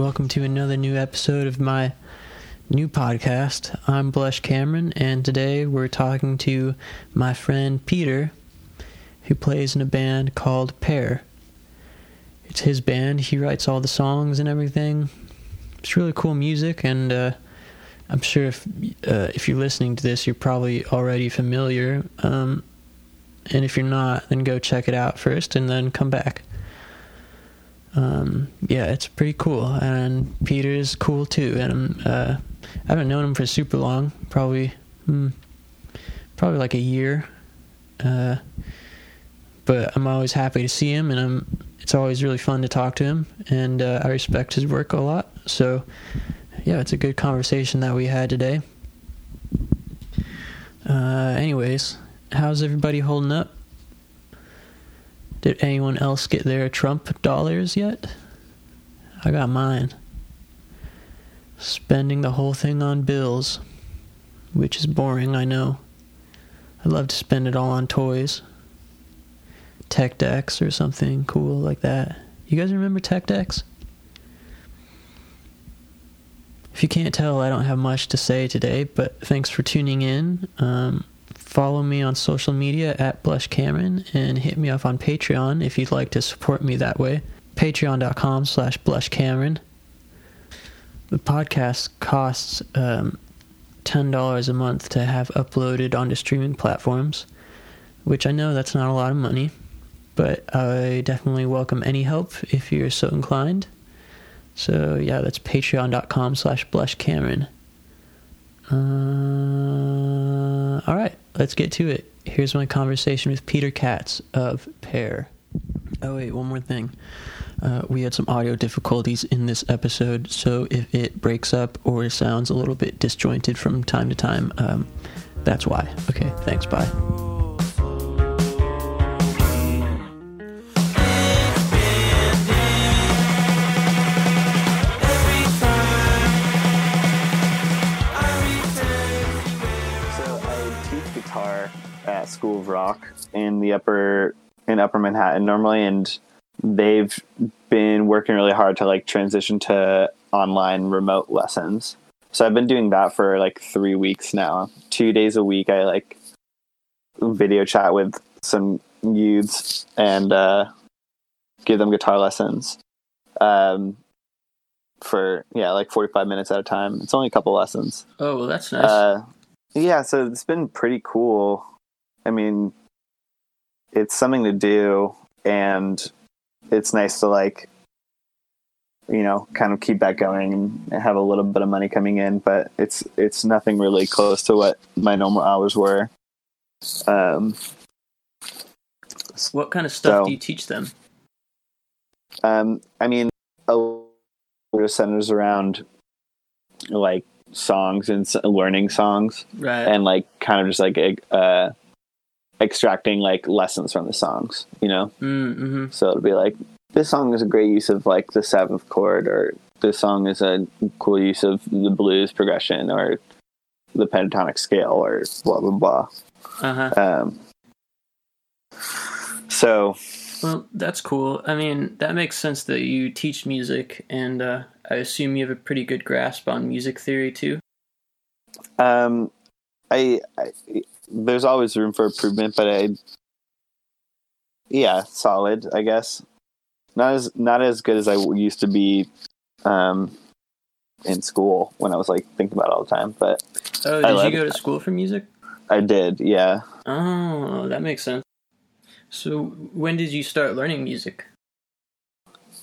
Welcome to another new episode of my new podcast. I'm Blush Cameron, and today we're talking to my friend Peter, who plays in a band called Pear. It's his band. He writes all the songs and everything. It's really cool music, and uh, I'm sure if uh, if you're listening to this, you're probably already familiar. Um, and if you're not, then go check it out first, and then come back um, yeah, it's pretty cool. And Peter's cool too. And uh, I haven't known him for super long, probably, hmm, probably like a year. Uh, but I'm always happy to see him, and I'm. It's always really fun to talk to him, and uh, I respect his work a lot. So, yeah, it's a good conversation that we had today. Uh, anyways, how's everybody holding up? Did anyone else get their Trump dollars yet? I got mine. Spending the whole thing on bills, which is boring, I know. I'd love to spend it all on toys. Tech decks or something cool like that. You guys remember Tech decks? If you can't tell, I don't have much to say today, but thanks for tuning in. Um, follow me on social media at Blush Cameron and hit me up on Patreon if you'd like to support me that way. Patreon.com slash Blush Cameron. The podcast costs um, $10 a month to have uploaded onto streaming platforms, which I know that's not a lot of money, but I definitely welcome any help if you're so inclined. So yeah, that's patreon.com slash Blush Cameron. Uh, all right, let's get to it. Here's my conversation with Peter Katz of Pear. Oh, wait, one more thing. Uh, we had some audio difficulties in this episode, so if it breaks up or sounds a little bit disjointed from time to time, um, that's why. Okay, thanks, bye. School of Rock in the upper in Upper Manhattan normally, and they've been working really hard to like transition to online remote lessons. So I've been doing that for like three weeks now. Two days a week, I like video chat with some youths and uh, give them guitar lessons. Um, for yeah, like forty five minutes at a time. It's only a couple lessons. Oh, well, that's nice. Uh, yeah, so it's been pretty cool. I mean, it's something to do, and it's nice to like, you know, kind of keep that going and have a little bit of money coming in. But it's it's nothing really close to what my normal hours were. Um, what kind of stuff so- do you teach them? um, I mean, a lot centers around like songs and learning songs. Right. and like kind of just like uh extracting like lessons from the songs you know mm-hmm. so it'll be like this song is a great use of like the seventh chord or this song is a cool use of the blues progression or the pentatonic scale or blah blah blah Uh-huh. um so Well, that's cool. I mean, that makes sense that you teach music, and uh, I assume you have a pretty good grasp on music theory too. um I, I there's always room for improvement but i yeah solid i guess not as not as good as i used to be um in school when i was like thinking about it all the time but Oh, did you go to school for music? i did yeah Oh, that makes sense. So, when did you start learning music?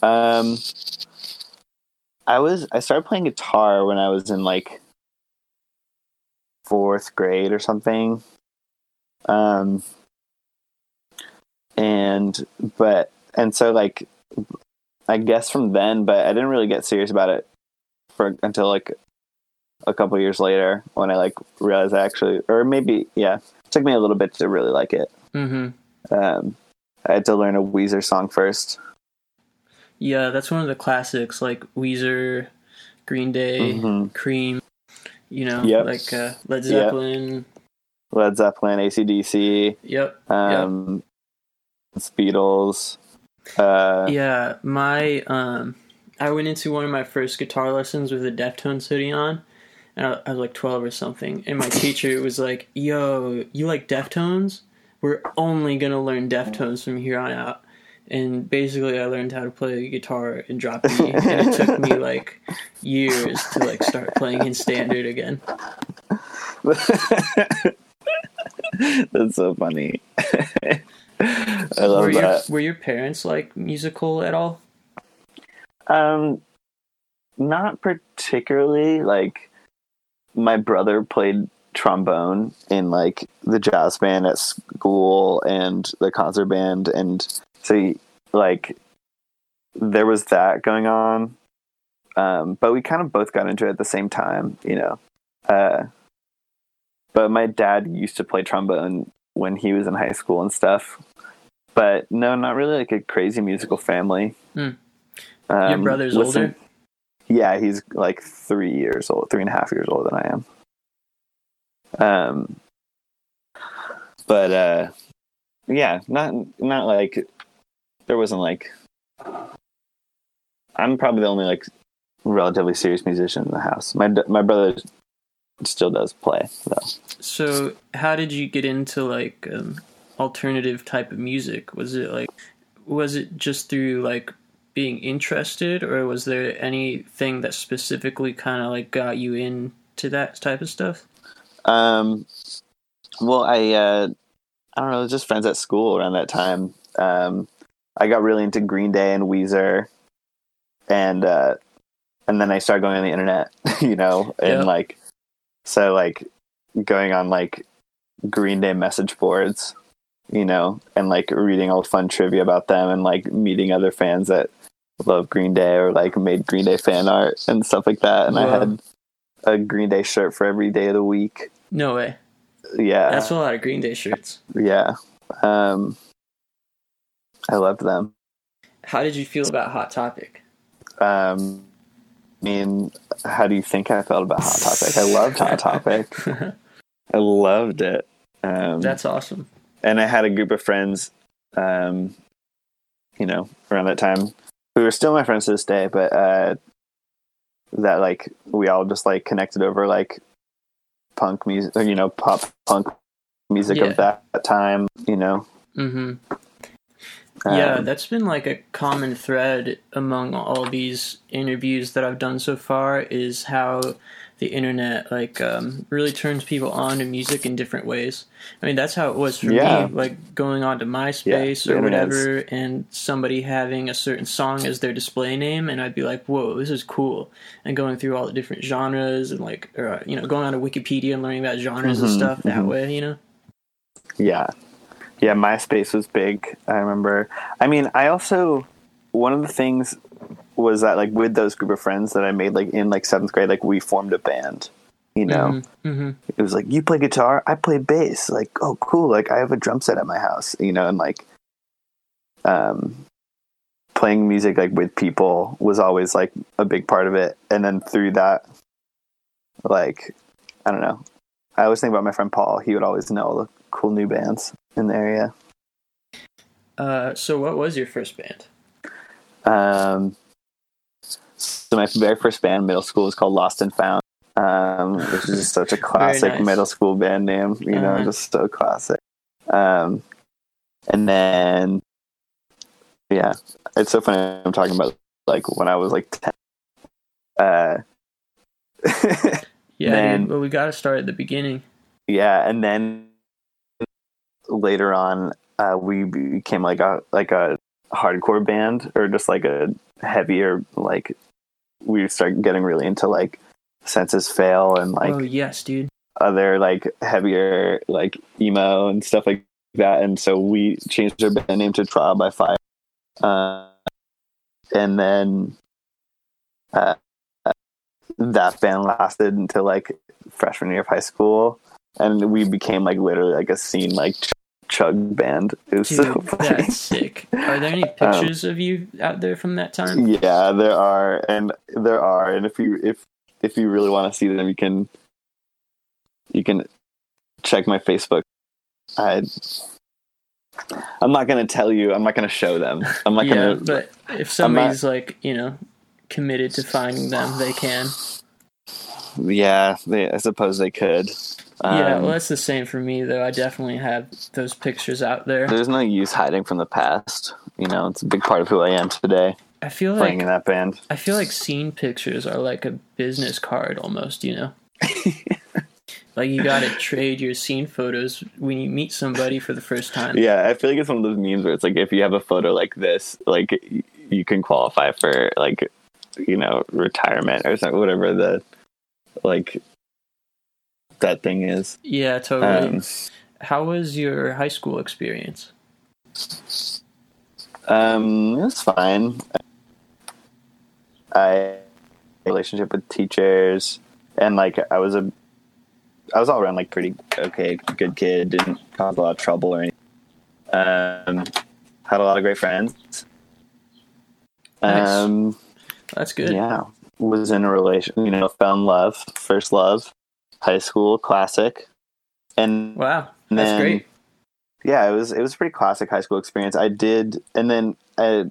um i was i started playing guitar when i was in like fourth grade or something um and but and so like i guess from then but i didn't really get serious about it for until like a couple years later when i like realized i actually or maybe yeah it took me a little bit to really like it Mm-hmm. um i had to learn a weezer song first Yeah, that's one of the classics, like Weezer, Green Day, Mhm. Cream. You know, Yep. like uh, Led Yep. Led zeppelin acdc Yep. um Beatles Uh, Yeah, my um, I went into one of my first guitar lessons with a Deftones hoodie on, and I, I was like twelve or something. And my teacher was like, "Yo, you like Deftones? We're only gonna learn Deftones from here on out." And basically, I learned how to play guitar and drop E, and it took me like years to like start playing in standard again. That's so funny. I love Were your were your parents like musical at all? Um, not particularly. Like, my brother played trombone in like the jazz band at school and the concert band, and so like there was that going on. Um, but we kind of both got into it at the same time, you know. Uh, but my dad used to play trombone when he was in high school and stuff. But no, not really like a crazy musical family. Hmm. Um, Your brother's listen- older. Yeah, he's like three years old, three and a half years older than I am. Um, but uh, yeah, not not like there wasn't like I'm probably the only like relatively serious musician in the house. My my brother still does play though. So, how did you get into like um, alternative type of music? Was it like, was it just through like being interested, or was there anything that specifically kind of like got you into that type of stuff? Um, well, I uh, I don't know, just friends at school around that time. Um, I got really into Green Day and Weezer, and uh, and then I started going on the internet, you know, and Yeah. like so like going on like Green Day message boards, you know, and like reading old fun trivia about them, and like meeting other fans that love Green Day or like made Green Day fan art and stuff like that. And I had a Green Day shirt for every day of the week. No way. Yeah, That's a lot of Green Day shirts. yeah. Um, I loved them. How did you feel about Hot Topic? Um, I mean, how do you think I felt about Hot Topic? I loved Hot Topic. I loved it. Um, That's awesome. and I had a group of friends, um, you know, around that time who are still my friends to this day, but uh, that like we all just like connected over like punk music, or, you know, pop punk music Yeah. of that, time, you know. hmm Um, yeah, that's been like a common thread among all these interviews that I've done so far is how the internet like um, really turns people on to music in different ways. I mean, that's how it was for Yeah. me, like going on to Yeah, MySpace the or whatever, and somebody having a certain song as their display name, and I'd be like, "Whoa, this is cool!" And going through all the different genres and like, or, you know, going on to Wikipedia and learning about genres and Mhm, stuff that mhm. way, you know. Yeah. Yeah, MySpace was big. I remember. I mean, I also one of the things was that like with those group of friends that I made like in like 7th grade like we formed a band. You know. hmm It was like you play guitar, I play bass. Like, oh cool, like I have a drum set at my house, you know, and like um playing music like with people was always like a big part of it. And then through that like I don't know. I always think about my friend Paul. He would always know all the cool new bands in the area. Uh, so, what was your first band? Um, so my very first band, middle school, was called Lost and Found, um, which is such a classic nice. middle school band name. You know, Uh-huh. just so classic. Um, and then, yeah, it's so funny. I'm talking about like when I was like ten. Uh, Yeah, Then- dude, well, we got to start at the beginning. yeah, and then later on, uh, we became like a like a hardcore band, or just like a heavier like. We started getting really into like senses Fail and like oh yes, dude. other like heavier like emo and stuff like that. And so we changed our band name to Trial by Fire. Uh, and then uh, that band lasted until like freshman year of high school, and we became like literally like a scene like chug band. It was Dude, so funny. that's sick. Are there any um, pictures of you out there from that time? Yeah, there are, and there are, and if you if if you really want to see them, you can you can check my Facebook. I I'm not gonna tell you. I'm not gonna show them. I'm not yeah, gonna. but if somebody's like you know committed to finding them, they can. Yeah, they, I suppose they could. Yeah, Um, well, that's the same for me though. I definitely have those pictures out there. there's no use hiding from the past. You know, it's a big part of who I am today. I feel playing like in that band. I feel like scene pictures are like a business card almost. You know. Like you gotta trade your scene photos when you meet somebody for the first time. Yeah, I feel like it's one of those memes where it's like if you have a photo like this, like you can qualify for like you know retirement or something, whatever the like that thing is. Yeah, totally. Um, How was your high school experience? um, it's fine. I relationship with teachers and like I was a I was all around like pretty okay, good kid, didn't cause a lot of trouble or anything. Um, had a lot of great friends. Nice. Um, That's good. yeah, was in a relation, you know, found love, first love, high school, classic, and Wow, that's then- great. yeah, it was it was a pretty classic high school experience. I did, and then uh,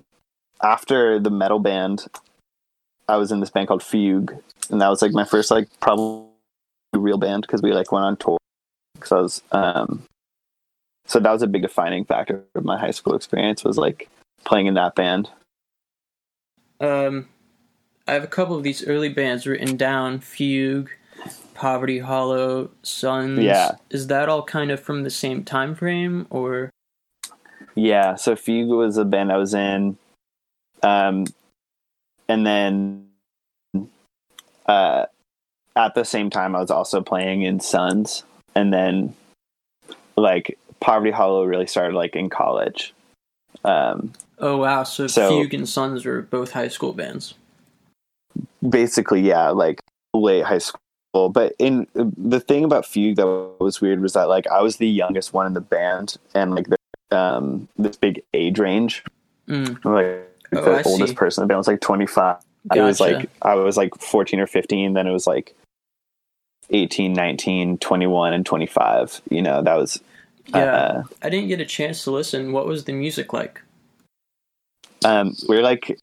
after the metal band, I was in this band called Fugue, and that was like my first like probably real band because we like went on tour. Because I was, um, so that was a big defining factor of my high school experience was like playing in that band. Um, I have a couple of these early bands written down: Fugue, Poverty Hollow, Sons. Yeah. is that all kind of from the same time frame, or Yeah, so Fugue was a band I was in, um, and then uh, at the same time I was also playing in Sons, and then like Poverty Hollow really started like in college. Um, oh wow, so, So- Fugue and Sons were both high school bands. basically, yeah, like late high school. But in the thing about Fugue that was weird was that like I was the youngest one in the band, and like the, um, this big age range. Mm, like Oh, the I oldest see. person in the band was like 25 i was like i was like 14 or 15 then it was like 18 19 21 and 25 you know that was yeah, uh, I didn't get a chance to listen. What was the music like? um we're like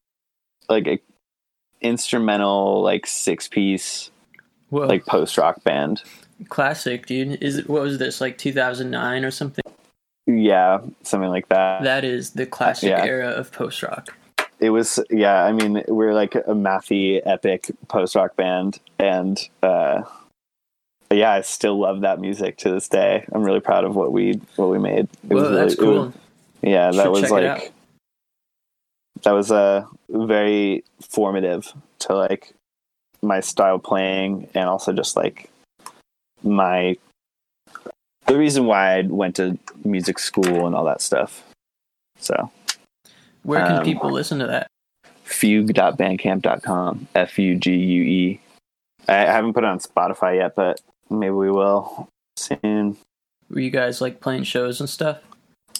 like a instrumental like six piece Whoa, like post rock band classic, dude. Is it, what was this like 2009 or something? yeah something like that That is the classic Yeah. era of post rock. it was yeah i mean we're like a mathy epic post rock band and uh yeah i still love that music to this day i'm really proud of what we what we made it Whoa, that's it was- cool. yeah that was check it out. like that was uh, very formative to like my style playing and also just like my the reason why i went to music school and all that stuff so Where can um, people listen to that? fugue.bandcamp.com f-u-g-u-e I, I haven't put it on spotify yet but maybe we will soon Were you guys like playing shows and stuff?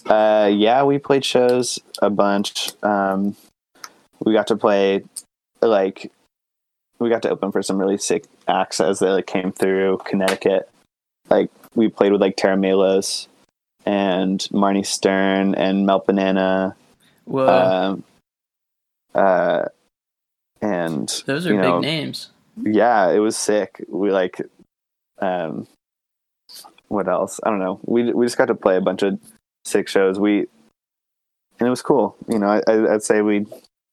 uh yeah we played shows a bunch um we got to play like we got to open for some really sick acts as they like came through connecticut. Like we played with like Tera Melos and marnie stern and Melt Banana Whoa, um uh and those are big know, names. yeah it was sick. We like um what else? I don't know. We we just got to play a bunch of sick shows. We and it was cool. You know I, I i'd say we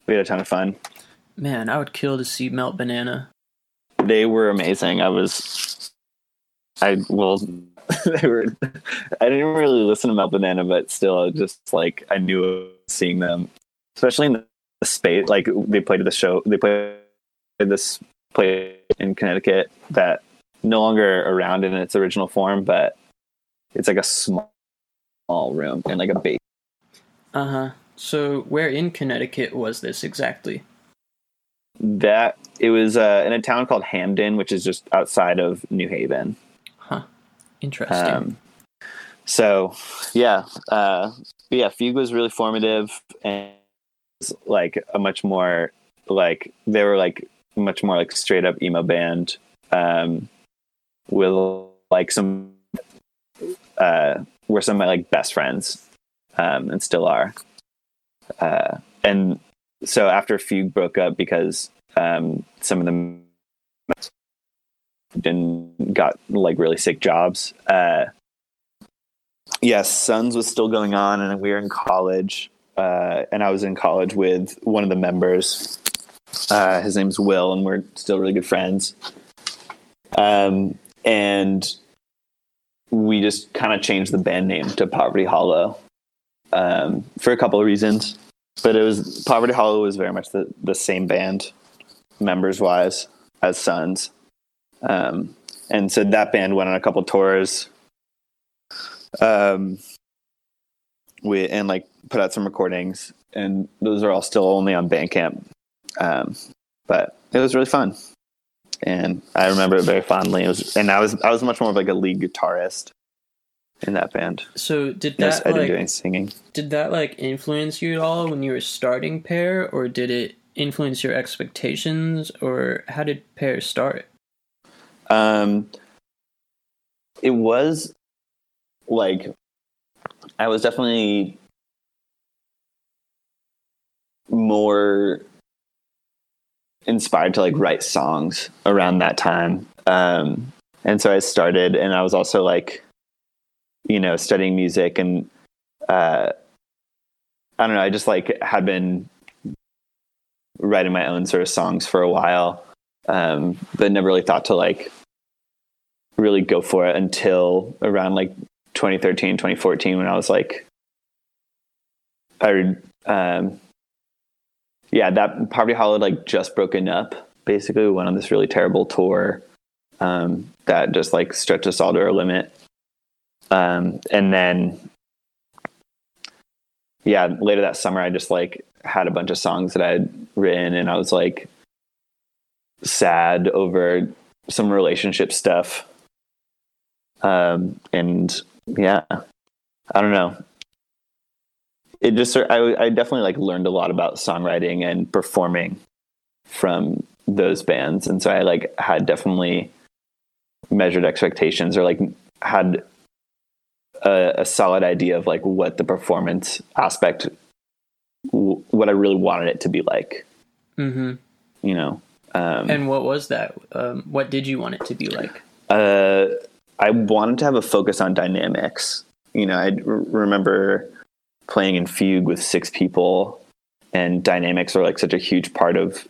we had a ton of fun Man, I would kill to see Melt Banana. they were amazing i was i well they were i didn't really listen to melt banana but still just like i knew seeing them especially in the space like they played at the show they played this play in connecticut that no longer around in its original form but it's like a small, small room and like a base Uh huh. So, where in Connecticut was this exactly? That it was uh, in a town called hamden which is just outside of new haven Huh. Interesting. Um, so yeah, uh, yeah, Fugue was really formative and was, like a much more like they were like much more like straight up emo band um, with like some uh, were some of my like best friends um, and still are. Uh, and so after Fugue broke up because um, some of them didn't got like really sick jobs. Uh, yes, Sons was still going on, and we were in college. Uh, and I was in college with one of the members. Uh, his name's Will, and we're still really good friends. Um, and we just kind of changed the band name to Poverty Hollow um, for a couple of reasons. But it was Poverty Hollow was very much the, the same band, members wise, as Sons. Um, and so that band went on a couple tours. Um, we and like put out some recordings, and those are all still only on Bandcamp. Um, but it was really fun, and I remember it very fondly. It was, and I was I was much more of like a lead guitarist in that band. So did Yes, that I didn't like do any singing. did that like influence you at all when you were starting Pair, or did it influence your expectations, or how did Pair start? Um, it was like I was definitely more inspired to like write songs around that time. Um, and so I started, and I was also like, you know, studying music, and uh, I don't know, I just like had been writing my own sort of songs for a while, um, but never really thought to like really go for it until around like 2013 2014 when i was like i um yeah that poverty hollow like just broken up basically. We went on this really terrible tour um that just like stretched us all to our limit um and then yeah later that summer i just like had a bunch of songs that i had written and i was like sad over some relationship stuff um, and yeah, I don't know. It just I, I definitely like learned a lot about songwriting and performing from those bands, and so I like had definitely measured expectations or like had a, a solid idea of like what the performance aspect, w- what I really wanted it to be like. Mm-hmm. You know, um, And what was that? Um, what did you want it to be like? uh, I wanted to have a focus on dynamics. You know, I r- remember playing in Fugue with six people, and dynamics are like such a huge part of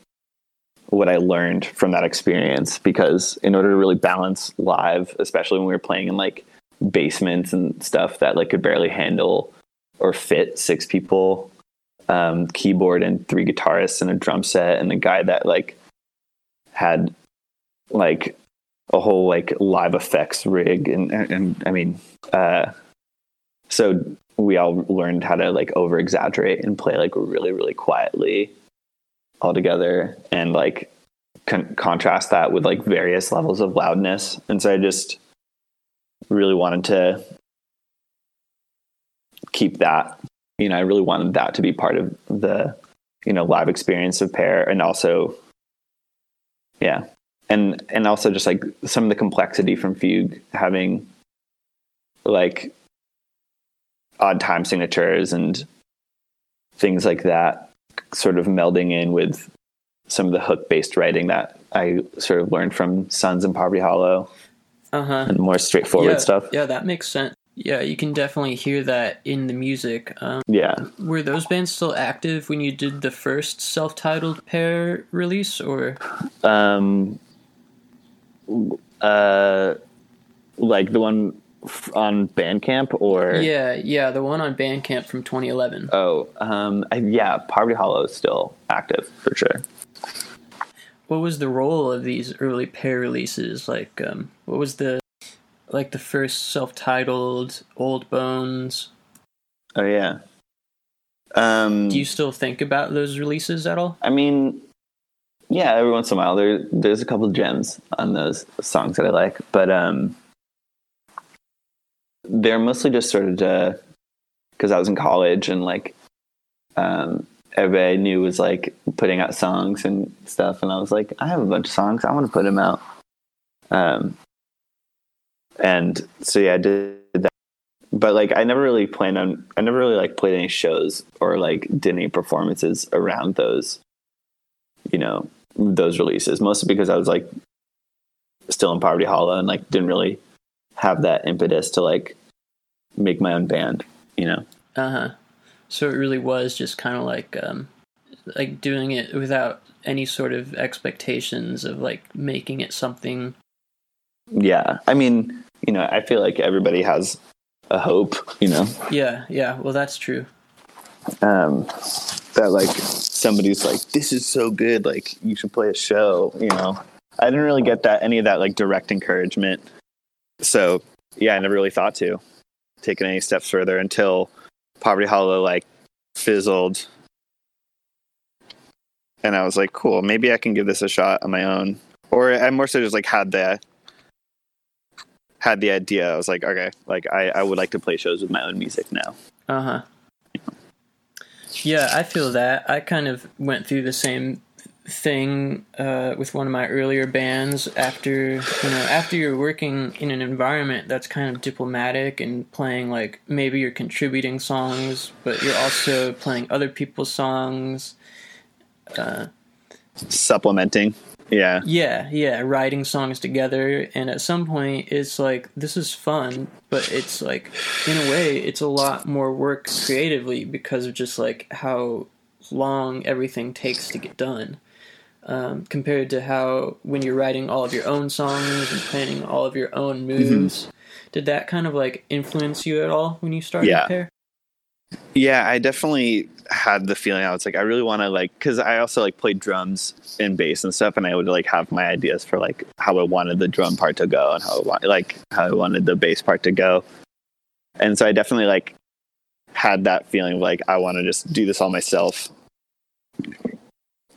what I learned from that experience. Because in order to really balance live, especially when we were playing in like basements and stuff that like could barely handle or fit six people, um, keyboard and three guitarists and a drum set, and a guy that like had like a whole like live effects rig and and, and I mean uh so we all learned how to like over exaggerate and play like really really quietly all together and like con- contrast that with like various levels of loudness. And so I just really wanted to keep that. You know I really wanted that to be part of the you know live experience of pair and also yeah. And and also just like some of the complexity from fugue having like odd time signatures and things like that sort of melding in with some of the hook based writing that I sort of learned from Sons and Poverty Hollow Uh huh. and more straightforward yeah, stuff. Yeah, that makes sense. Yeah, you can definitely hear that in the music. Um, Yeah. were those bands still active when you did the first self-titled pair release, or Um uh like the one f- on Bandcamp or yeah, yeah, the one on Bandcamp from 2011? Oh, um, I, yeah, Poverty Hollow is still active for sure. What was the role of these early pair releases? Like, um, what was the like the first self-titled Old Bones? Oh yeah. Um, Do you still think about those releases at all? I mean, yeah, every once in a while there there's a couple of gems on those songs that I like, but um, they're mostly just sort of because I was in college and like um, everybody I knew was like putting out songs and stuff, and I was like, I have a bunch of songs, I want to put them out. Um, and so yeah, I did that, but like I never really planned on. I never really like played any shows or like did any performances around those. You know those releases mostly because I was like still in Poverty Hollow and like didn't really have that impetus to like make my own band. You know. Uh huh. So it really was just kind of like um, like doing it without any sort of expectations of like making it something. Yeah, I mean, you know, I feel like everybody has a hope. You know. Yeah. Yeah. Well, that's true. Um, that like somebody's like, this is so good, like you should play a show. You know, I didn't really get that any of that like direct encouragement. So yeah, I never really thought to taking any steps further until Poverty Hollow like fizzled. And I was like, cool, maybe I can give this a shot on my own. Or I more so just like had the had the idea. I was like, okay, like I, I would like to play shows with my own music now. Uh huh. Yeah, I feel that. I kind of went through the same thing uh, with one of my earlier bands. After you know, after you're working in an environment that's kind of diplomatic and playing like maybe you're contributing songs, but you're also playing other people's songs. Uh, Supplementing. Yeah. yeah, yeah, writing songs together, and at some point it's like this is fun, but it's like in a way it's a lot more work creatively because of just like how long everything takes to get done. Um, compared to how when you're writing all of your own songs and planning all of your own moves, did that kind of like influence you at all when you started Yeah. Pair? Yeah, I definitely had the feeling I was like, I really want to like, because I also like played drums and bass and stuff, and I would like have my ideas for like how I wanted the drum part to go and how I want, like how I wanted the bass part to go, and so I definitely like had that feeling of like I want to just do this all myself.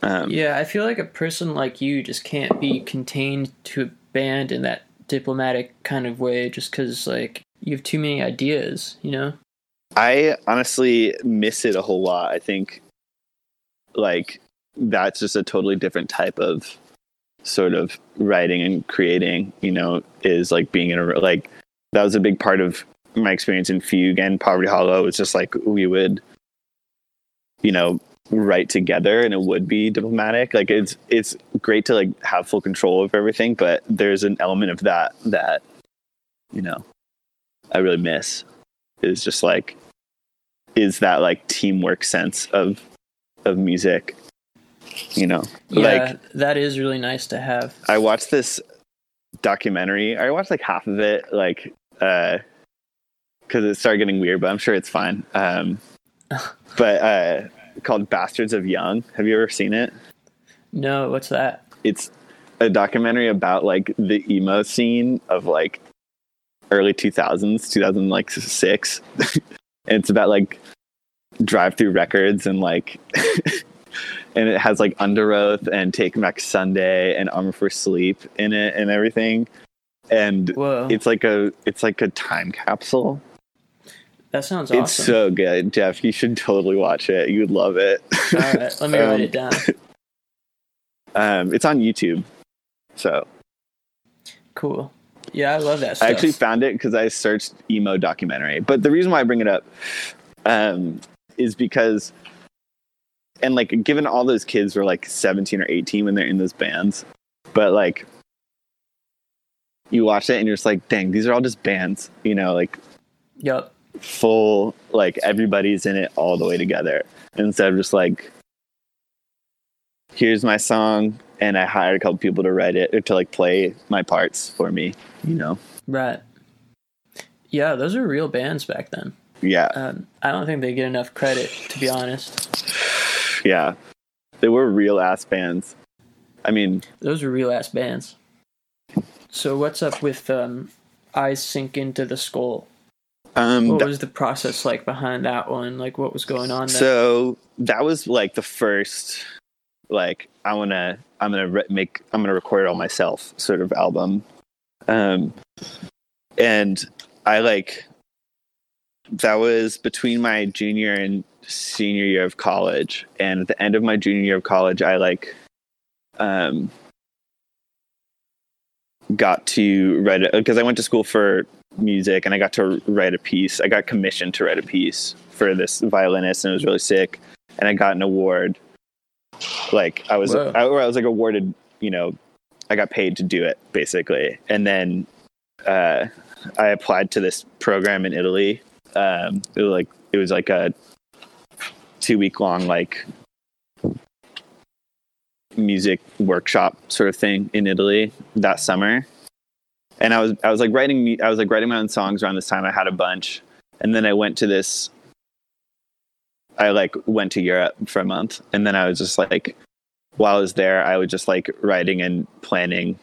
Um, Yeah, I feel like a person like you just can't be contained to a band in that diplomatic kind of way just because like you have too many ideas, you know? I honestly miss it a whole lot. I think like that's just a totally different type of sort of writing and creating, you know, is like being in a like that was a big part of my experience in Fugue and Poverty Hollow. It's just like we would you know, write together and it would be diplomatic. Like it's it's great to like have full control of everything, but there's an element of that that you know, I really miss is just like is that like teamwork sense of of music you know Yeah, like that is really nice to have. i watched this documentary i watched like half of it like uh because it started getting weird but i'm sure it's fine um but uh called bastards of young. Have you ever seen it? No, what's that? it's a documentary about like the emo scene of like early 2000s 2006 and it's about like Drive-Thru records and like and it has like under oath and take back sunday and armor for sleep in it and everything. And Whoa. it's like a it's like a time capsule that sounds awesome. it's so good jeff you should totally watch it you'd love it All right, let me write Um, it down. um it's on youtube so Cool. Yeah, I love that stuff. I actually found it because I searched emo documentary. But the reason why I bring it up um, is because, and like, given all those kids were like 17 or 18 when they're in those bands, but like, you watch it and you're just like, dang, these are all just bands, you know, like Yup. Full, like everybody's in it all the way together. Instead of just like, here's my song, and I hired a couple people to write it or to like play my parts for me, you know? Right. Yeah, those are real bands back then. Yeah. Um, I don't think they get enough credit, to be honest. Yeah. They were real ass bands. I mean, Those were real ass bands. So what's up with um, Eyes Sink Into the Skull? Um What was the process like behind that one? Like what was going on there? so that was like the first like I want to I'm to re- make I'm to record it all myself sort of album. Um and I like that was between my junior and senior year of college and at the end of my junior year of college I like um got to write it because I went to school for music, and I got to write a piece. I got commissioned to write a piece for this violinist, and it was really sick. And I got an award. Like I was. I, or I was like awarded. You know, I got paid to do it basically, and then uh, I applied to this program in Italy. Um, it was like it was like a two week long like music workshop sort of thing in Italy that summer. And I was I was like writing I was like writing my own songs around this time. I had a bunch, and then I went to this. I like went to Europe for a month, and then I was just like, while I was there, I was just like writing and planning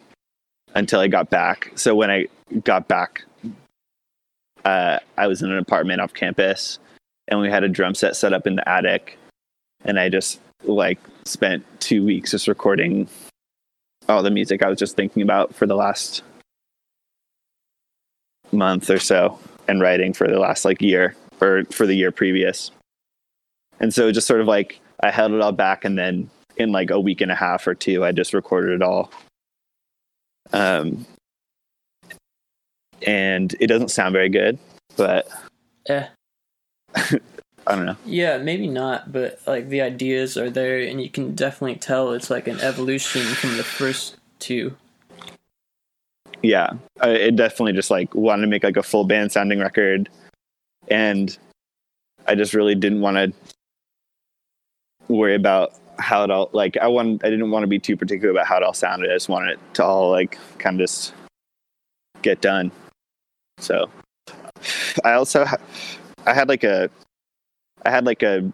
until I got back. So when I got back, uh, I was in an apartment off campus, and we had a drum set set up in the attic, and I just like spent two weeks just recording all the music I was just thinking about for the last month or so, and writing for the last like year or for the year previous. And so just sort of like I held it all back, and then in like a week and a half or two, I just recorded it all. Um, and it doesn't sound very good, but Eh. I don't know. Yeah, maybe not, but like the ideas are there, and you can definitely tell it's like an evolution from the first two. Yeah I, it definitely just like wanted to make like a full band sounding record. And i just really didn't want to worry about how it all like i want i didn't want to be too particular about how it all sounded. I just wanted it to all like kind of just get done. So i also ha- i had like a i had like a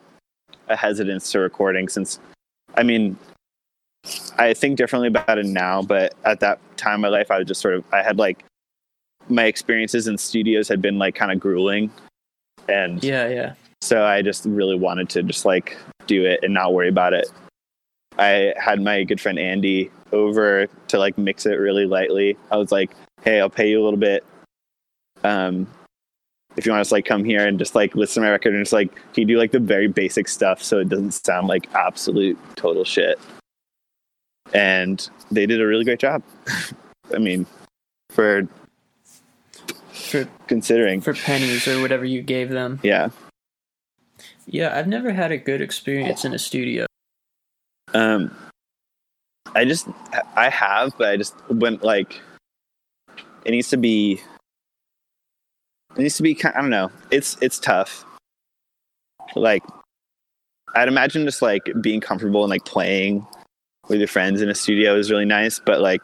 a hesitance to recording since i mean I think differently about it now, but at that time in my life, I was just sort of, I had like, my experiences in studios had been like kind of grueling. And Yeah, yeah. so I just really wanted to just like do it and not worry about it. I had my good friend Andy over to like mix it really lightly. I was like, hey, I'll pay you a little bit. Um, if you want to like come here and just like listen to my record and just like, can you do like the very basic stuff so it doesn't sound like absolute total shit? And they did a really great job. I mean, for For considering, for pennies or whatever you gave them. yeah. Yeah, I've never had a good experience in a studio. Um, I just I have, but I just went like it needs to be. It needs to be. ki- I don't know. It's it's tough. Like, I'd imagine just like being comfortable and like playing with your friends in a studio is really nice, but like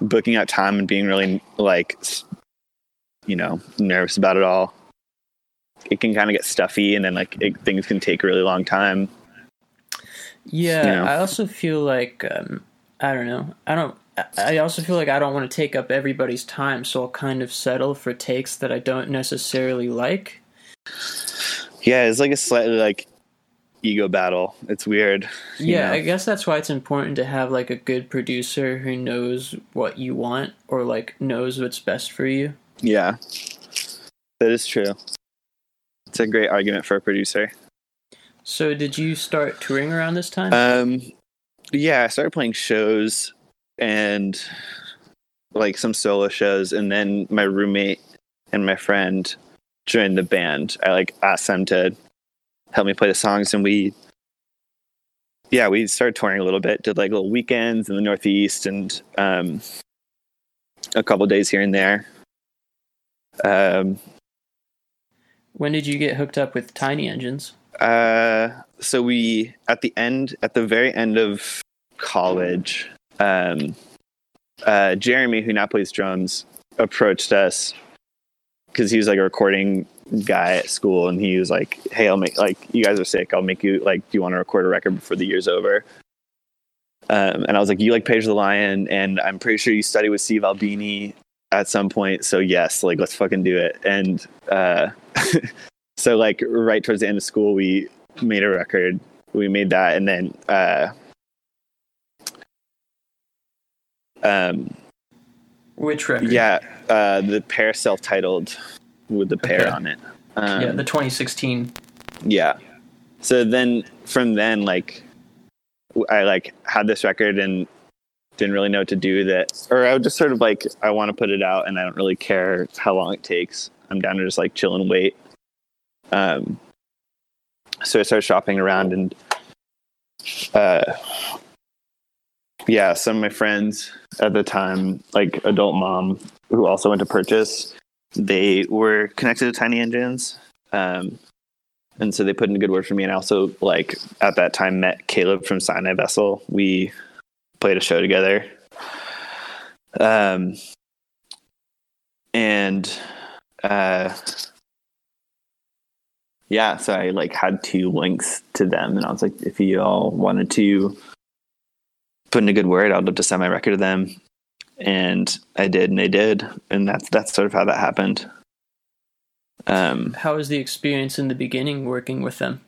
booking out time and being really like, you know, nervous about it all. It can kind of get stuffy, and then like it, things can take a really long time. Yeah, You know. I also feel like um, I don't know. I don't. I- I also feel like I don't want to take up everybody's time, so I'll kind of settle for takes that I don't necessarily like. Yeah, it's like a slightly like ego battle. It's weird. Yeah, know? I guess that's why it's important to have like a good producer who knows what you want or like knows what's best for you. Yeah. That is true. It's a great argument for a producer. So, did you start touring around this time? Um yeah, I started playing shows and like some solo shows and then my roommate and my friend joined the band. I like asked them to help me play the songs and we yeah, we started touring a little bit, did like little weekends in the Northeast and um a couple days here and there. Um when did you get hooked up with Tiny Engines? Uh, so we at the end, at the very end of college, um, uh, Jeremy, who now plays drums, approached us because he was like a recording guy at school, and he was like, "Hey, I'll make like you guys are sick. I'll make you like, do you want to record a record before the year's over?" Um, and I was like, "You like Page the Lion, and I'm pretty sure you study with Steve Albini at some point. So yes, like let's fucking do it." And uh, so like right towards the end of school, we made a record. We made that, and then uh, um, Which record? yeah, uh, the pair self-titled with the Peaer Okay. on it. Um, yeah, the 2016. yeah. So then from then, like, I like had this record and didn't really know what to do that, or I would just sort of like, I want to put it out and I don't really care how long it takes. I'm down to just like chill and wait. Um, so I started shopping around and, uh, yeah, some of my friends at the time, like Adult Mom, who also went to Purchase, they were connected to Tiny Engines. Um, and so they put in a good word for me. And I also, like, at that time, met Caleb from Sinai Vessel. We played a show together. Um, and, uh, yeah, so I like had two links to them, and I was like, if you all wanted to put in a good word, I'd love to send my record to them. And I did, and they did, and that's that's sort of how that happened. Um, How was the experience in the beginning working with them?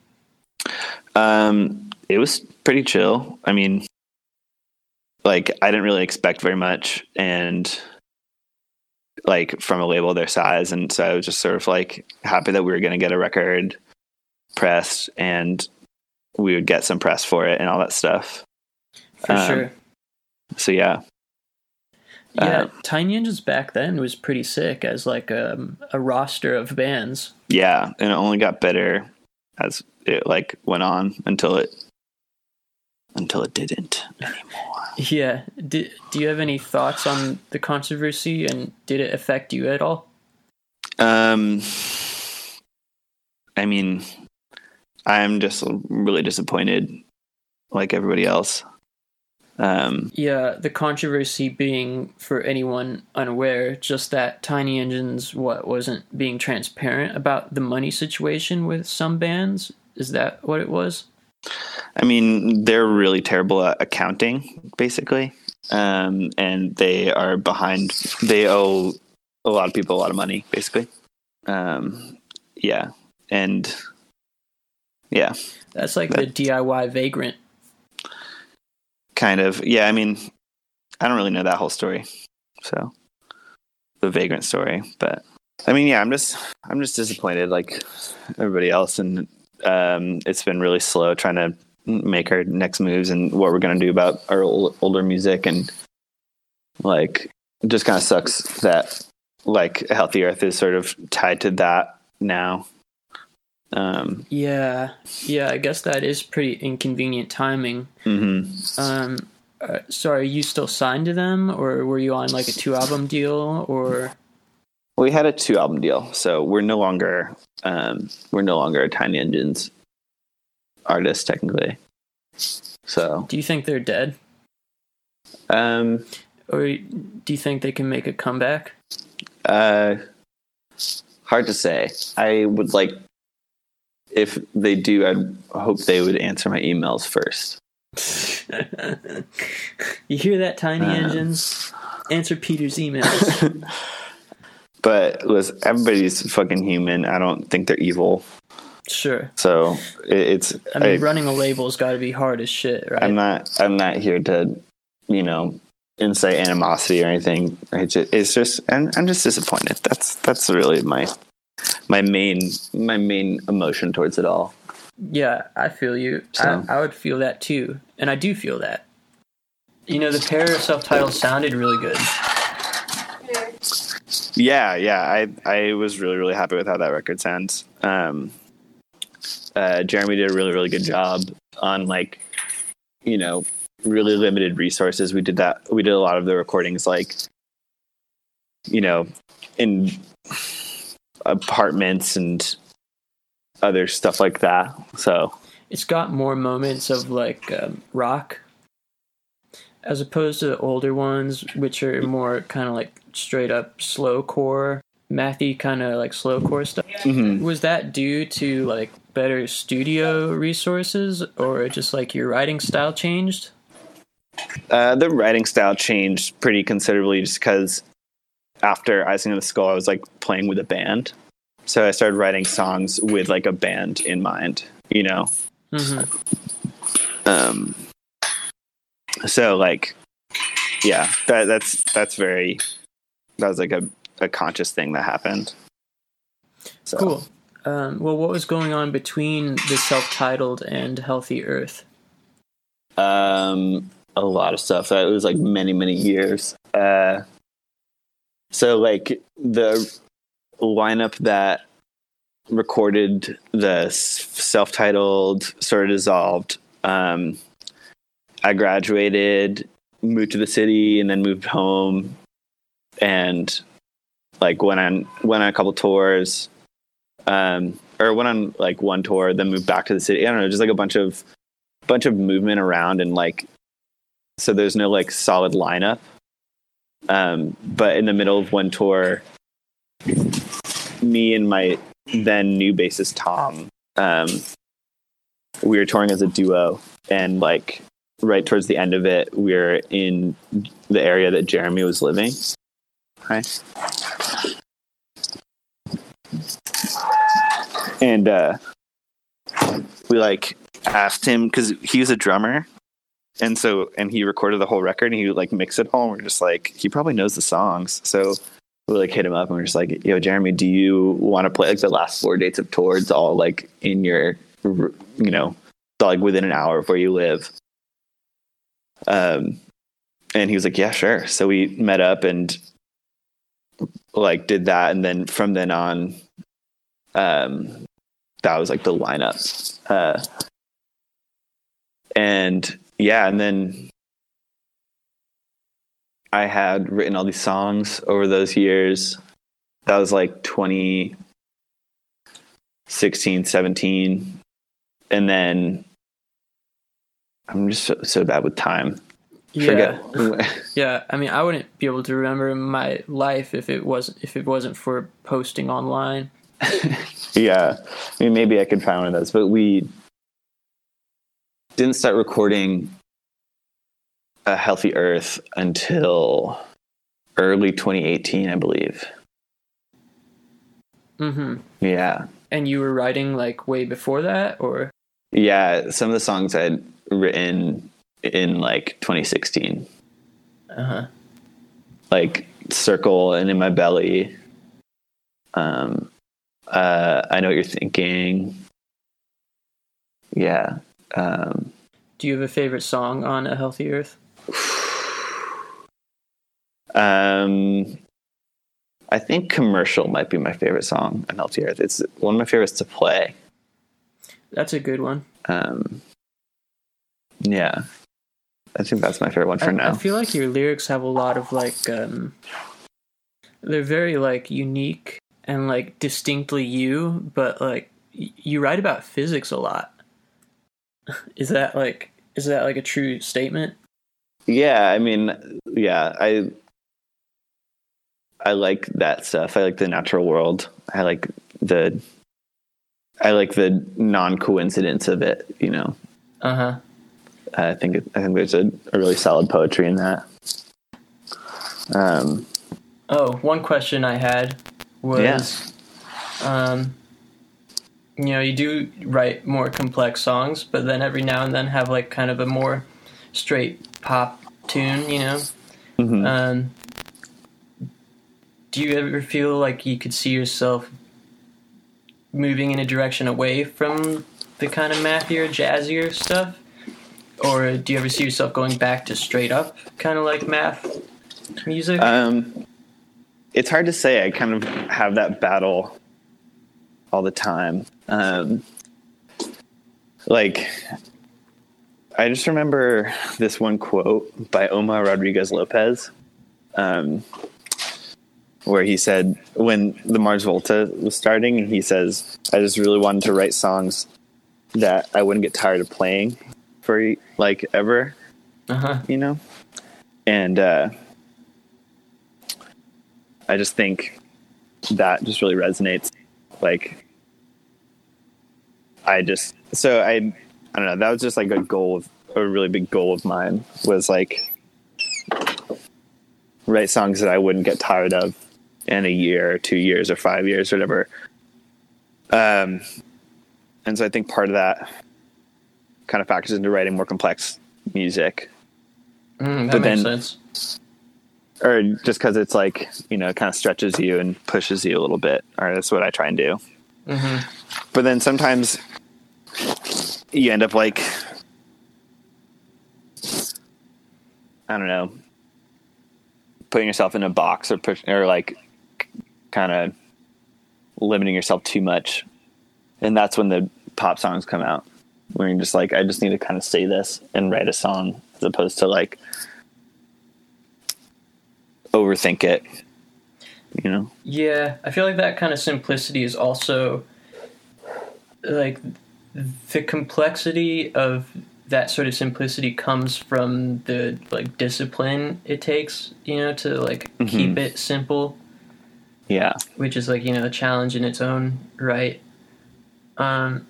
Um, it was pretty chill. I mean, like I didn't really expect very much, and like from a label their size, and so I was just sort of like happy that we were going to get a record pressed, and we would get some press for it and all that stuff. For Um, sure. So yeah, Yeah, uh, Tiny Engines back then was pretty sick as like um, a roster of bands. yeah, and it only got better as it like went on until it until it didn't anymore. Yeah. Do, do you have any thoughts on the controversy and did it affect you at all? Um, I mean, I'm just really disappointed, like everybody else. Um, Yeah, the controversy being for anyone unaware, just that Tiny Engines what wasn't being transparent about the money situation with some bands. Is that what it was? I mean, they're really terrible at accounting, basically, um, and they are behind. They owe a lot of people a lot of money, basically. Um, yeah, and yeah, That's like the DIY vagrant. Kind of. Yeah, I mean, I don't really know that whole story, so the vagrant story. But I mean, yeah, I'm just I'm just disappointed, like everybody else, and um, it's been really slow trying to make our next moves and what we're gonna do about our ol- older music, and like it just kind of sucks that like Healthy Earth is sort of tied to that now. Um, Yeah, yeah. I guess that is pretty inconvenient timing. mhm. Um, uh, so are you still signed to them, or were you on like a two album deal, or We had a two album deal, so we're no longer um, we're no longer a Tiny Engines artist technically. So do you think they're dead, um, or do you think they can make a comeback? uh, hard to say. I would like if they do. I'd hope they would answer my emails first. you hear that, Tiny Uh. Engines? Answer Peter's emails. But listen, everybody's fucking human. I don't think they're evil. sure. So it, it's. I mean, I- running a label's got to be hard as shit, right? I'm not. I'm not here to, you know, incite animosity or anything. It's just, it's just and I'm just disappointed. That's that's really my my main my main emotion towards it all. Yeah, I feel you. So- I, I would feel that too, and I do feel that. You know, the Peaer of self-titled sounded really good. Yeah, yeah. I I was really really happy with how that record sounds. Um, uh, Jeremy did a really really good job on like, you know, really limited resources. We did that. We did a lot of the recordings like, you know, in apartments and other stuff like that. So It's got more moments of like um, rock, as opposed to the older ones, which are more kind of like straight up slow core, mathy kind of like slow core stuff. mhm. Was that due to like better studio resources, or just like your writing style changed? Uh, the writing style changed pretty considerably just because after Icing on the Skull, I was like playing with a band. So I started writing songs with like a band in mind, you know? hmm Um, so like, yeah, that, that's, that's very, that was like a, a conscious thing that happened. So, Cool. Um, well, what was going on between the self-titled and Healthy Earth? Um, a lot of stuff. It was like many many years. Uh, so like the lineup that recorded the self-titled sort of dissolved. Um, I graduated, moved to the city, and then moved home, and like went on went on a couple tours, um, or went on like one tour, then moved back to the city. I don't know, just like a bunch of bunch of movement around, and like so there's no like solid lineup. Um, but in the middle of one tour, me and my then new bassist Tom, um, we were touring as a duo, and like right towards the end of it, we are in the area that Jeremy was living. Hi. And uh, we like asked him because he was a drummer, and so and he recorded the whole record and he would like mix it all. And we're just like he probably knows the songs, so we like hit him up and we're just like, "Yo, Jeremy, do you want to play like the last four dates of tours all like in your, you know, like within an hour of where you live?" Um, and he was like, "Yeah, sure." So we met up and like did that, and then from then on, um, that was like the lineup. Uh, and yeah, and then I had written all these songs over those years. That was like 2016, 17. And then I'm just so, so bad with time. Yeah. yeah. I mean, I wouldn't be able to remember my life if it wasn't if it wasn't for posting online. yeah. I mean, maybe I could find one of those, but we didn't start recording a healthy earth until early 2018 i believe. Mm-hmm. Yeah. And you were writing like way before that or? Yeah some of the songs i'd written in like 2016 uh-huh. Like circle and in my belly. Um uh i know what you're thinking. Yeah um do you have a favorite song on a healthy earth um, I think "Commercial" might be my favorite song on Healthy Earth. It's one of my favorites to play. That's a good one. Um, yeah, I think that's my favorite one for I, now. I feel like your lyrics have a lot of like, um, they're very like unique and like distinctly you, but like you write about physics a lot. Is that like is that like a true statement? Yeah, I mean, yeah, I I like that stuff. I like the natural world. I like the I like the non coincidence of it. You know. Uh huh. I think it, I think there's a, a, really solid poetry in that. Um. Oh, one question I had was, yeah. um, you know, you do write more complex songs, but then every now and then have like kind of a more straight pop tune. You know. Mm-hmm. Um, do you ever feel like you could see yourself moving in a direction away from the kind of mathier, jazzier stuff? Or do you ever see yourself going back to straight up kind of like math music? Um, it's hard to say. I kind of have that battle all the time. Um, like, I just remember this one quote by Omar Rodriguez Lopez. Um, where he said when the Mars Volta was starting, he says, "I just really wanted to write songs that I wouldn't get tired of playing for like ever." Uh-huh. You know, and uh, I just think that just really resonates. Like, I just so I I don't know. That was just like a goal of a really big goal of mine was like write songs that I wouldn't get tired of in a year or two years or five years or whatever. Um, and so I think part of that kind of factors into writing more complex music. Mm, that but makes then, sense. Or just because it's like, you know, it kind of stretches you and pushes you a little bit. Or that's what I try and do. Mm-hmm. But then sometimes you end up like I don't know, putting yourself in a box or push, or like kind of limiting yourself too much, and that's when the pop songs come out. Where you're just like, I just need to kind of say this and write a song, as opposed to like overthink it. You know? Yeah, I feel like that kind of simplicity is also like the complexity of that sort of simplicity comes from the like discipline it takes, you know, to like Mm-hmm. keep it simple, Yeah. which is like, you know, a challenge in its own right. Um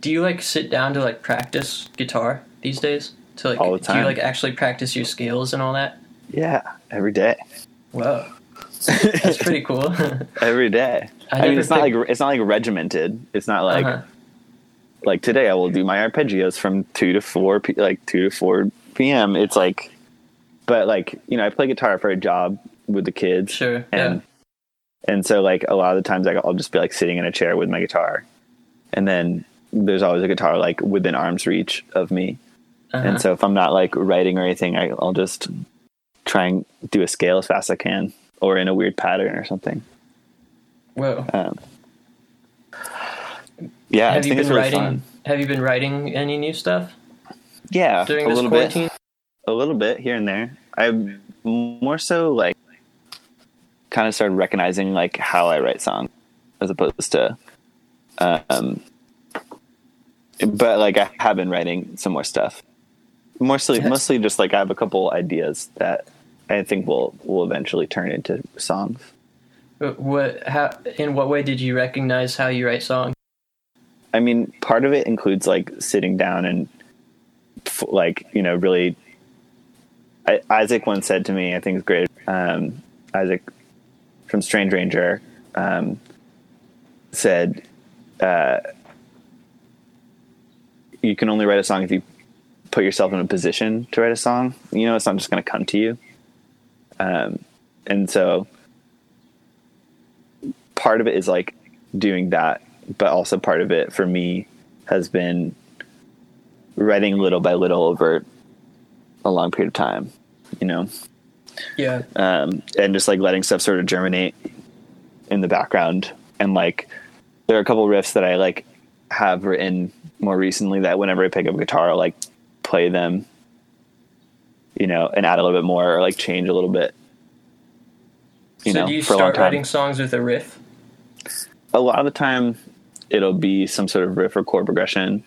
do you like sit down to like practice guitar these days? To like All the do you like actually practice your scales and all that? Yeah. Every day. Whoa. That's pretty cool. Every day. I I, mean, it's not like it's not like regimented. It's not like Uh-huh. like today I will do my arpeggios from two to four, p- like two to four p.m. It's like, but like you know, I play guitar for a job with the kids, Sure, and and so like a lot of the times like, I'll just be like sitting in a chair with my guitar, and then there's always a guitar like within arm's reach of me, Uh-huh. and so if I'm not like writing or anything, I, I'll just try and do a scale as fast as I can, or in a weird pattern or something. Whoa. Um, yeah, I have you think been it's really writing fun. have you been writing any new stuff Yeah, during a this little quarantine? bit, a little bit here and there. I more so like kind of started recognizing like how I write songs as opposed to, um, but like I have been writing some more stuff. Mostly, mostly just like I have a couple ideas that I think will will eventually turn into songs. What how in what way did you recognize how you write songs? I mean, part of it includes like sitting down and like you know really. I, Isaac once said to me, I think it's great. Um, Isaac from Strange Ranger um, said, uh, "You can only write a song if you put yourself in a position to write a song. You know, it's not just going to come to you." Um, and so, part of it is like doing that but also part of it for me has been writing little by little over a long period of time you know Yeah. um, and just like letting stuff sort of germinate in the background and like there are a couple riffs that i like have written more recently that whenever i pick up a guitar i'll like play them you know and add a little bit more or like change a little bit you so know do you for a long start writing songs with a riff? A lot of the time it'll be some sort of riff or chord progression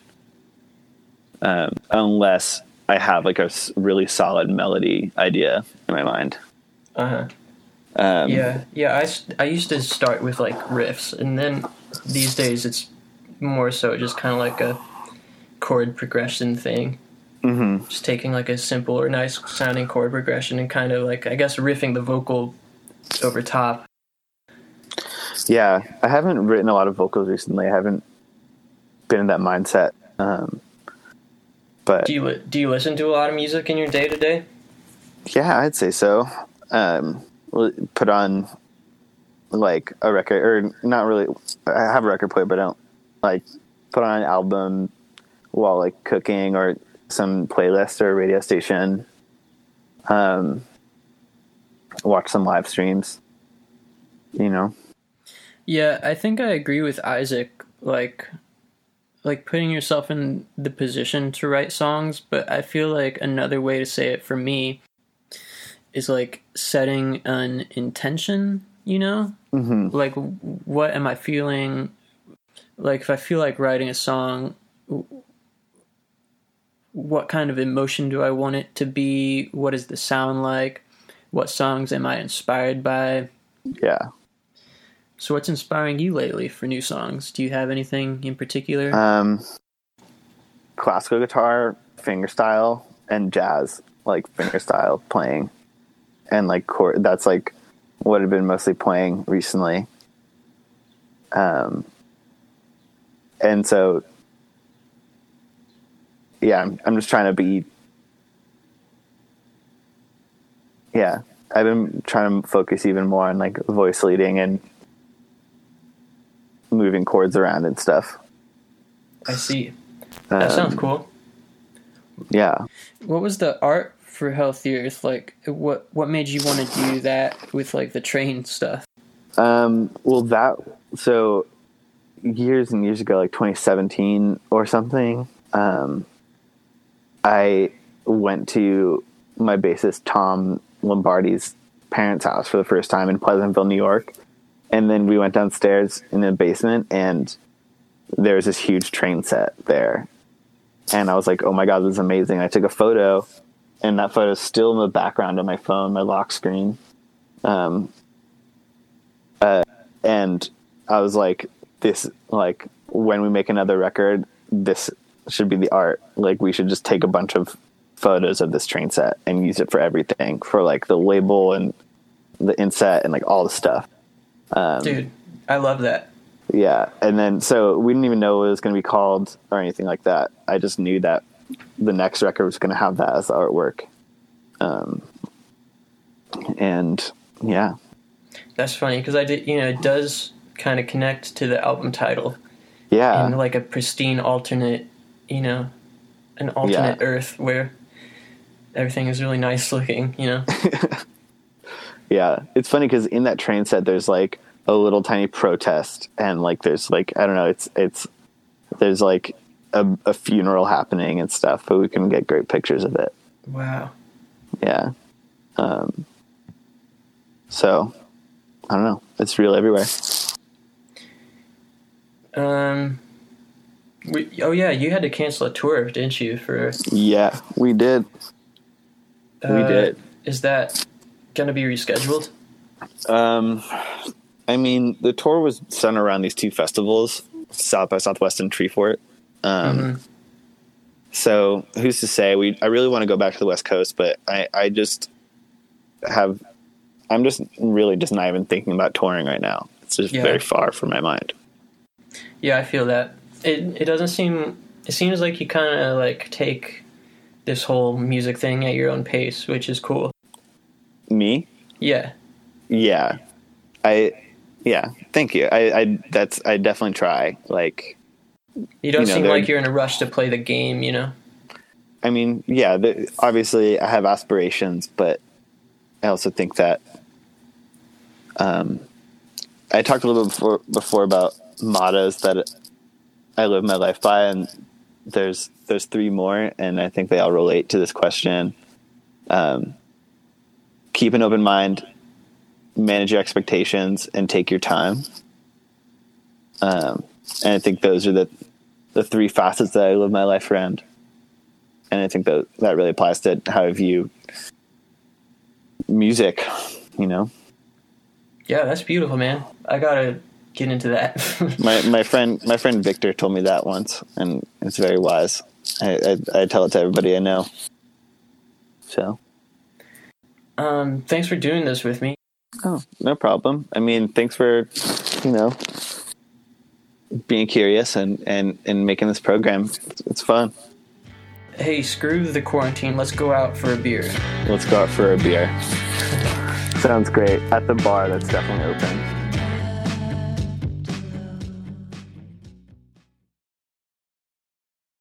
um, unless i have like a really solid melody idea in my mind Uh-huh. um, Yeah. Yeah, I, I used to start with like riffs and then these days it's more so just kind of like a chord progression thing. mhm. Just taking like a simple or nice sounding chord progression and kind of like I guess riffing the vocal over top. Yeah i haven't written a lot of vocals recently. I haven't been in that mindset um, but Do you do you listen to a lot of music in your day to day? yeah i'd say so. Um, put on like a record or not really i have a record player but i don't like put on an album while like cooking or some playlist or radio station. Um watch some live streams you know Yeah, I think I agree with Isaac. Like, like putting yourself in the position to write songs. But I feel like another way to say it for me is like setting an intention. You know, hmm like what am I feeling? Like if I feel like writing a song, what kind of emotion do I want it to be? What does the sound like? What songs am I inspired by? yeah So, what's inspiring you lately for new songs? Do you have anything in particular? um classical guitar fingerstyle and jazz like fingerstyle playing and like chord that's like what i've been mostly playing recently um and so yeah i'm, I'm just trying to be yeah i've been trying to focus even more on like voice leading and moving chords around and stuff I see. That Um, sounds cool. yeah What was the art for Healthy Earth? Like, what what made you want to do that with like the train stuff? Um, well, that so years and years ago, like 2017 or something. Um, I went to my bassist Tom Lombardi's parents' house for the first time in Pleasantville, New York, and then we went downstairs in the basement, and there was this huge train set there, and I was like, "Oh my god, this is amazing!" I took a photo, and that photo is still in the background of my phone, my lock screen. Um, uh, and I was like, "This like when we make another record, this should be the art. Like we should just take a bunch of photos of this train set and use it for everything, for like the label and the inset and like all the stuff." Um, Dude, I love that. yeah, and then so we didn't even know what it was going to be called or anything like that. I just knew that the next record was going to have that as artwork. Um, and yeah, That's funny because I did, you know, it does kind of connect to the album title yeah, in like a pristine alternate, you know, an alternate Earth where everything is really nice looking. You know, yeah. It's funny because in that train set, there's like a little tiny protest, and like there's like I don't know, it's it's there's like a, a funeral happening and stuff, but we can get great pictures of it. wow. Yeah. Um, so I don't know. It's real everywhere. Um. We, oh yeah, you had to cancel a tour, didn't you? For Yeah, we did. We uh, did. Is that gonna be rescheduled? Um, I mean, the tour was centered around these two festivals, South by Southwest and Treefort. Um, Mhm. So who's to say? We I really want to go back to the West Coast, but I I just have I'm just really just not even thinking about touring right now. It's just Yeah. very far from my mind. Yeah, I feel that. It it doesn't seem. It seems like you kind of like take this whole music thing at your own pace, which is cool. Me? Yeah. Yeah. I yeah, thank you. I I that's I definitely try. Like You don't You know, seem like you're in a rush to play the game, you know? I mean, yeah, the, obviously I have aspirations, but I also think that um, I talked a little bit before, before about mottos that I live my life by, and there's there's three more, and I think they all relate to this question. Um, keep an open mind, manage your expectations, and take your time. Um, and I think those are the the three facets that I live my life around and I think that that really applies to how I view music. You know, Yeah, that's beautiful, man. I gotta get into that. my my friend my friend Victor told me that once, and it's very wise. I I, I tell it to everybody I know. So, um, thanks for doing this with me. oh, no problem. I mean, thanks for you know being curious and and and making this program. It's, it's fun. Hey, screw the quarantine. Let's go out for a beer. Let's go out for a beer. Sounds great at the bar. That's definitely open.